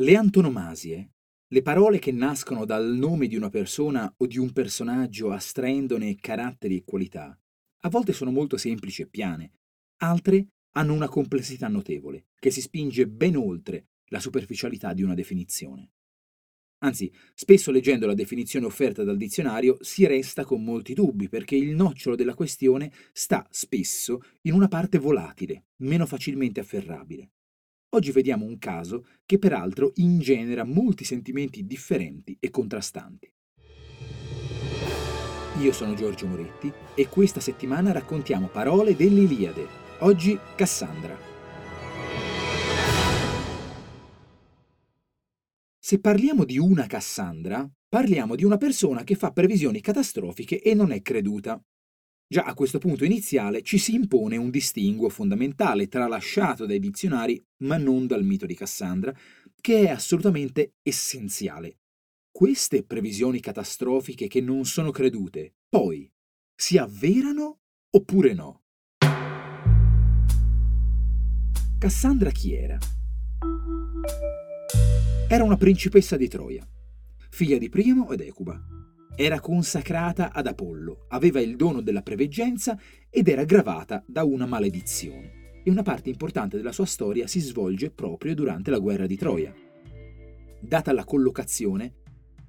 Le antonomasie, le parole che nascono dal nome di una persona o di un personaggio astraendone caratteri e qualità, a volte sono molto semplici e piane, altre hanno una complessità notevole che si spinge ben oltre la superficialità di una definizione. Anzi, spesso leggendo la definizione offerta dal dizionario si resta con molti dubbi perché il nocciolo della questione sta spesso in una parte volatile, meno facilmente afferrabile. Oggi vediamo un caso che peraltro ingenera molti sentimenti differenti e contrastanti. Io sono Giorgio Moretti e questa settimana raccontiamo parole dell'Iliade. Oggi Cassandra. Se parliamo di una Cassandra, parliamo di una persona che fa previsioni catastrofiche e non è creduta. Già a questo punto iniziale ci si impone un distinguo fondamentale tralasciato dai dizionari, ma non dal mito di Cassandra, che è assolutamente essenziale. Queste previsioni catastrofiche che non sono credute, poi, si avverano oppure no? Cassandra chi era? Era una principessa di Troia, figlia di Priamo ed Ecuba era consacrata ad Apollo, aveva il dono della preveggenza ed era gravata da una maledizione. E una parte importante della sua storia si svolge proprio durante la guerra di Troia. Data la collocazione,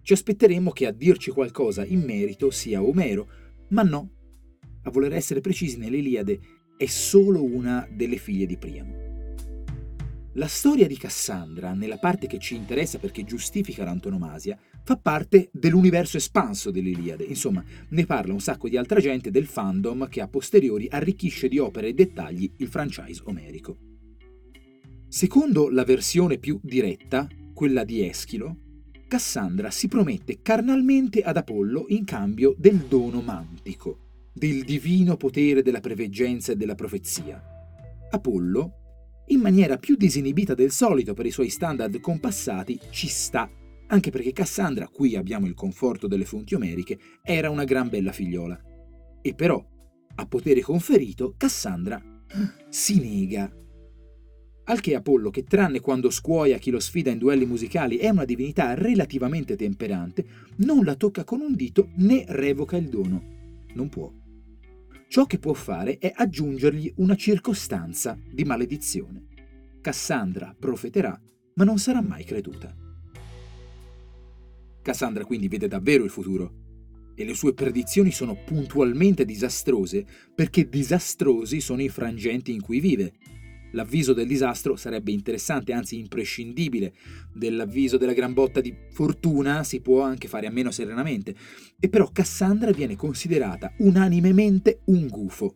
ci aspetteremmo che a dirci qualcosa in merito sia Omero, ma no. A voler essere precisi, nell'Iliade è solo una delle figlie di Priamo. La storia di Cassandra, nella parte che ci interessa perché giustifica l'antonomasia, fa parte dell'universo espanso dell'Iliade. Insomma, ne parla un sacco di altra gente del fandom che a posteriori arricchisce di opere e dettagli il franchise omerico. Secondo la versione più diretta, quella di Eschilo, Cassandra si promette carnalmente ad Apollo in cambio del dono mantico, del divino potere della preveggenza e della profezia. Apollo, in maniera più disinibita del solito per i suoi standard compassati, ci sta, anche perché Cassandra, qui abbiamo il conforto delle fonti omeriche, era una gran bella figliola. E però, a potere conferito, Cassandra si nega. Al che Apollo, che tranne quando scuoia chi lo sfida in duelli musicali è una divinità relativamente temperante, non la tocca con un dito né revoca il dono. Non può. Ciò che può fare è aggiungergli una circostanza di maledizione. Cassandra profeterà, ma non sarà mai creduta. Cassandra quindi vede davvero il futuro e le sue predizioni sono puntualmente disastrose perché disastrosi sono i frangenti in cui vive L'avviso del disastro sarebbe interessante, anzi imprescindibile. Dell'avviso della gran botta di fortuna si può anche fare a meno serenamente. E però Cassandra viene considerata unanimemente un gufo.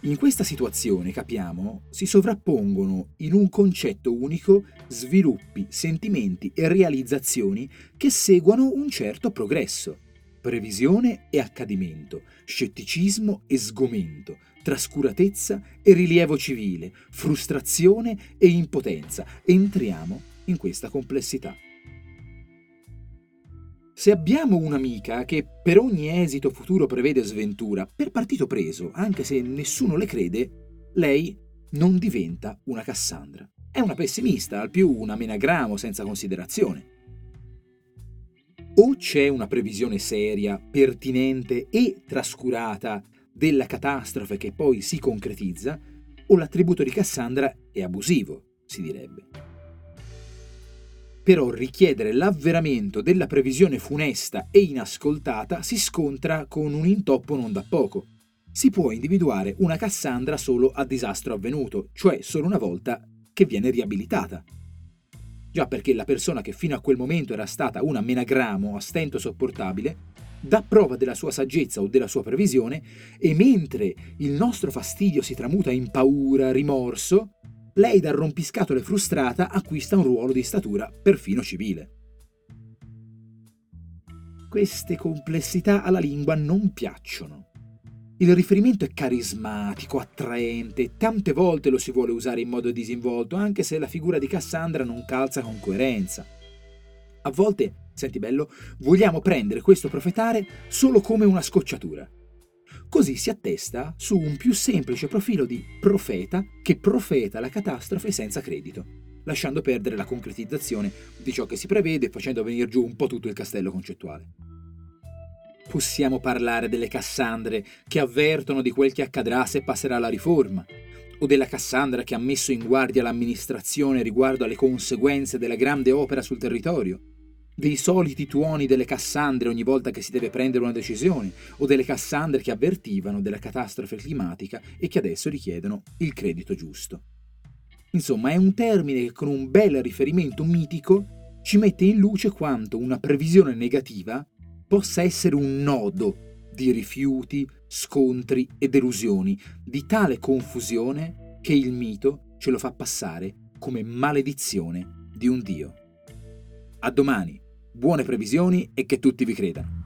In questa situazione, capiamo, si sovrappongono in un concetto unico sviluppi, sentimenti e realizzazioni che seguono un certo progresso previsione e accadimento, scetticismo e sgomento, trascuratezza e rilievo civile, frustrazione e impotenza. Entriamo in questa complessità. Se abbiamo un'amica che per ogni esito futuro prevede sventura, per partito preso, anche se nessuno le crede, lei non diventa una Cassandra. È una pessimista, al più un amenagramo senza considerazione o c'è una previsione seria, pertinente e trascurata della catastrofe che poi si concretizza, o l'attributo di Cassandra è abusivo, si direbbe. Però richiedere l'avveramento della previsione funesta e inascoltata si scontra con un intoppo non da poco. Si può individuare una Cassandra solo a disastro avvenuto, cioè solo una volta che viene riabilitata. Già perché la persona che fino a quel momento era stata una menagramo a stento sopportabile, dà prova della sua saggezza o della sua previsione e mentre il nostro fastidio si tramuta in paura, rimorso, lei dal rompiscatole frustrata acquista un ruolo di statura perfino civile. Queste complessità alla lingua non piacciono. Il riferimento è carismatico, attraente, tante volte lo si vuole usare in modo disinvolto, anche se la figura di Cassandra non calza con coerenza. A volte, senti bello, vogliamo prendere questo profetare solo come una scocciatura. Così si attesta su un più semplice profilo di profeta che profeta la catastrofe senza credito, lasciando perdere la concretizzazione di ciò che si prevede e facendo venire giù un po' tutto il castello concettuale. Possiamo parlare delle Cassandre che avvertono di quel che accadrà se passerà la riforma, o della Cassandra che ha messo in guardia l'amministrazione riguardo alle conseguenze della grande opera sul territorio, dei soliti tuoni delle Cassandre ogni volta che si deve prendere una decisione, o delle Cassandre che avvertivano della catastrofe climatica e che adesso richiedono il credito giusto. Insomma, è un termine che con un bel riferimento mitico ci mette in luce quanto una previsione negativa possa essere un nodo di rifiuti, scontri e delusioni, di tale confusione che il mito ce lo fa passare come maledizione di un Dio. A domani! buone previsioni e che tutti vi credano.